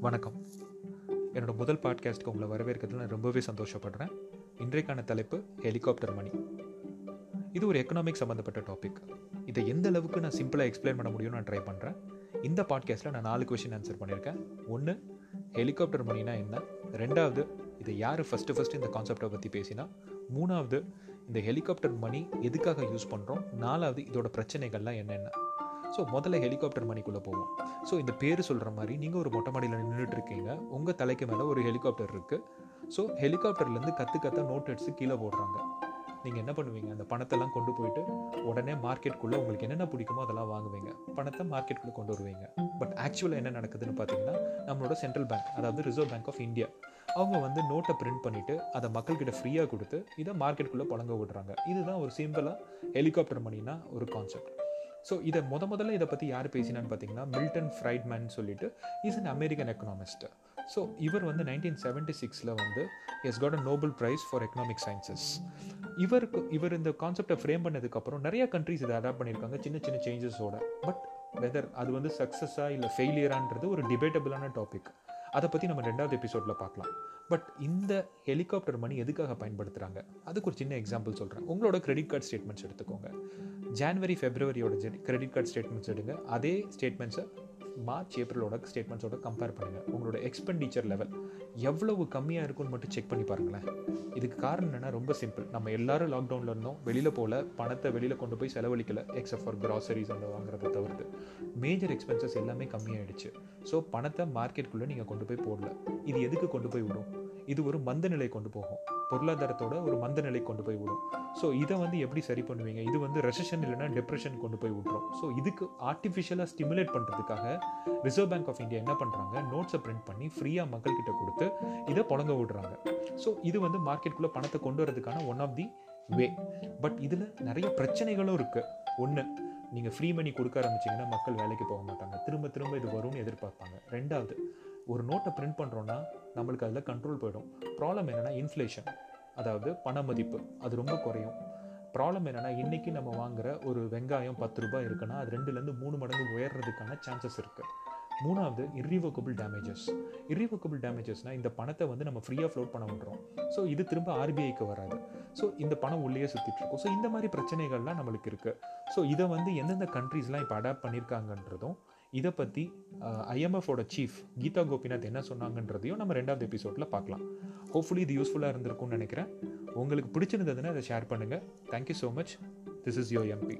வணக்கம். என்னோட முதல் பாட்காஸ்ட்டுக்கு உங்களை வரவேற்கிறதுல நான் ரொம்பவே சந்தோஷப்படுறேன். இன்றைக்கான தலைப்பு ஹெலிகாப்டர் மணி இது ஒரு எக்கனாமிக் சம்மந்தப்பட்ட டாபிக் இதை எந்த அளவுக்கு நான் சிம்பிளாக எக்ஸ்பிளைன் பண்ண முடியும்னு நான் ட்ரை பண்ணுறேன் இந்த பாட்காஸ்ட்டில் நான் நாலு கொஷின் ஆன்சர் பண்ணியிருக்கேன். ஒன்று ஹெலிகாப்டர் மணினா என்ன? ரெண்டாவது இதை யார் ஃபஸ்ட்டு ஃபஸ்ட்டு இந்த கான்செப்டை பற்றி பேசினா? மூணாவது இந்த ஹெலிகாப்டர் மணி எதுக்காக யூஸ் பண்ணுறோம் நாலாவது இதோட பிரச்சனைகள்லாம் என்னென்ன? ஸோ முதல்ல ஹெலிகாப்டர் மணிக்குள்ளே போவோம். ஸோ இந்த பேர் சொல்கிற மாதிரி நீங்கள் ஒரு மொட்டை மாடியில் நின்றுட்டு இருக்கீங்க உங்கள் தலைக்கு மேலே ஒரு ஹெலிகாப்டர் இருக்குது ஸோ ஹெலிகாப்டர்லேருந்து கற்று கற்ற நோட் எடுத்து கீழே போடுறாங்க. நீங்கள் என்ன பண்ணுவீங்க? அந்த பணத்தெல்லாம் கொண்டு போயிட்டு உடனே மார்க்கெட்டுக்குள்ளே உங்களுக்கு என்னென்ன பிடிக்குமோ அதெல்லாம் வாங்குவீங்க. பணத்தை மார்க்கெட்டுக்குள்ளே கொண்டு வருவீங்க. பட் ஆக்சுவலாக என்ன நடக்குதுன்னு பார்த்தீங்கன்னா நம்மளோட சென்ட்ரல் பேங்க் அதாவது ரிசர்வ் பேங்க் ஆஃப் இந்தியா அவங்க வந்து நோட்டை பிரிண்ட் பண்ணிவிட்டு அதை மக்கள்கிட்ட ஃப்ரீயாக கொடுத்து இதை மார்க்கெட்டுக்குள்ளே புழங்க விடுறாங்க. இதுதான் ஒரு சிம்பிளாக ஹெலிகாப்டர் மணினா ஒரு கான்செப்ட் ஸோ இதை முத முதல்ல இதை பற்றி யார் பேசினான்னு பார்த்தீங்கன்னா மில்டன் ஃப்ரைட்மேன் சொல்லிட்டு is an American economist so இவர் வந்து நைன்டீன் செவன்டி சிக்ஸில் வந்து has got a Nobel prize for economic sciences இவருக்கு இவர் இந்த கான்செப்டை ஃப்ரேம் பண்ணதுக்கப்புறம் நிறைய கண்ட்ரிஸ் இதை அடாப்ட் பண்ணியிருக்காங்க சின்ன சின்ன சேஞ்சஸோட பட் வெதர் அது வந்து சக்ஸஸாக இல்லை ஃபெயிலியரான்றது ஒரு டிபேட்டபிளான டாபிக் அதை பற்றி நம்ம ரெண்டாவது எபிசோடில் பார்க்கலாம். பட் இந்த ஹெலிகாப்டர் மணி எதுக்காக பயன்படுத்துகிறாங்க அதுக்கு ஒரு சின்ன எக்ஸாம்பிள் சொல்கிறேன் உங்களோட கிரெடிட் கார்டு ஸ்டேட்மெண்ட்ஸ் எடுத்துக்கோங்க. ஜான்வரி ஃபெப்ரவரியோட கிரெடிட் கார்டு ஸ்டேட்மெண்ட்ஸ் எடுங்க. அதே ஸ்டேட்மெண்ட்ஸை மார்ச் ஏப்ரலோட ஸ்டேட்மெண்ட்ஸோட கம்பேர் பண்ணுங்கள் உங்களோட எக்ஸ்பெண்டிச்சர் லெவல் எவ்வளவு கம்மியாக இருக்குன்னு மட்டும் செக் பண்ணி பாருங்களேன். இதுக்கு காரணம் என்னென்னா ரொம்ப சிம்பிள் நம்ம எல்லாரும் லாக்டவுனில் இருந்தோம். வெளியில் போகல. பணத்தை வெளியில் கொண்டு போய் செலவழிக்கல. எக்ஸப்ட் ஃபார் கிராசரிஸ் அந்த வாங்குறத தவிர்த்து. மேஜர் எக்ஸ்பென்சஸ் எல்லாமே கம்மியாயிடுச்சு. ஸோ பணத்தை மார்க்கெட்டுக்குள்ளே நீங்கள் கொண்டு போய் போடல. இது எதுக்கு கொண்டு போய் விடும்? இது ஒரு மந்த நிலை கொண்டு போகும். பொருளாதாரத்தோட ஒரு மந்த நிலை கொண்டு போய் விடும். ஸோ இதை வந்து எப்படி சரி பண்ணுவீங்க? இது வந்து ரெசஷன் இல்லைன்னா டிப்ரெஷன் கொண்டு போய் விட்றோம் ஸோ இதுக்கு ஆர்டிஃபிஷியலாக ஸ்டிமுலேட் பண்ணுறதுக்காக ரிசர்வ் பேங்க் ஆஃப் இந்தியா என்ன பண்ணுறாங்க நோட்ஸை பிரிண்ட் பண்ணி ஃப்ரீயாக மக்கள்கிட்ட கொடுத்து இதை புழங்க விடுறாங்க. ஸோ இது வந்து மார்க்கெட்டுக்குள்ளே பணத்தை கொண்டு வரதுக்கான one of the way but இதில் நிறைய பிரச்சனைகளும் இருக்குது ஒன்று நீங்கள் ஃப்ரீ மணி கொடுக்க ஆரம்பிச்சிங்கன்னா மக்கள் வேலைக்கு போக மாட்டாங்க. திரும்ப திரும்ப இது வரும்னு எதிர்பார்ப்பாங்க. ரெண்டாவது ஒரு நோட்டை பிரிண்ட் பண்ணுறோன்னா நம்மளுக்கு அதில் கண்ட்ரோல் போயிடும். ப்ராப்ளம் என்னென்னா இன்ஃப்ளேஷன் அதாவது பண மதிப்பு அது ரொம்ப குறையும். ப்ராப்ளம் என்னென்னா இன்றைக்கி நம்ம வாங்குகிற ஒரு வெங்காயம் பத்து ரூபாய் இருக்குன்னா அது ரெண்டுலேருந்து மூணு மடங்கு உயர்றதுக்கான சான்சஸ் இருக்குது மூணாவது இர்ரிவோக்கபிள் டேமேஜஸ் இர்ரிவோக்கபிள் டேமேஜஸ்னால் இந்த பணத்தை வந்து நம்ம ஃப்ரீயாக ஃப்ளோட் பண்ண விட்றோம். ஸோ இது திரும்ப ஆர்பிஐக்கு வராது. ஸோ இந்த பணம் உள்ளே சுற்றிட்டு இருக்கும். ஸோ இந்த மாதிரி பிரச்சனைகள்லாம் நம்மளுக்கு இருக்குது ஸோ இதை வந்து எந்தெந்த கண்ட்ரீஸ்லாம் இப்போ அடாப்ட் பண்ணியிருக்காங்கன்றதும் இதை பற்றி ஐஎம்எஃபோட சீஃப் கீதா கோபிநாத் என்ன சொன்னாங்கன்றதையும் நம்ம ரெண்டாவது எபிசோடில் பார்க்கலாம். ஹோப்ஃபுல்லி இது யூஸ்ஃபுல்லாக இருந்திருக்கும்னு நினைக்கிறேன். உங்களுக்கு பிடிச்சிருந்ததுன்னா அதை ஷேர் பண்ணுங்கள் thank you so much this is your M P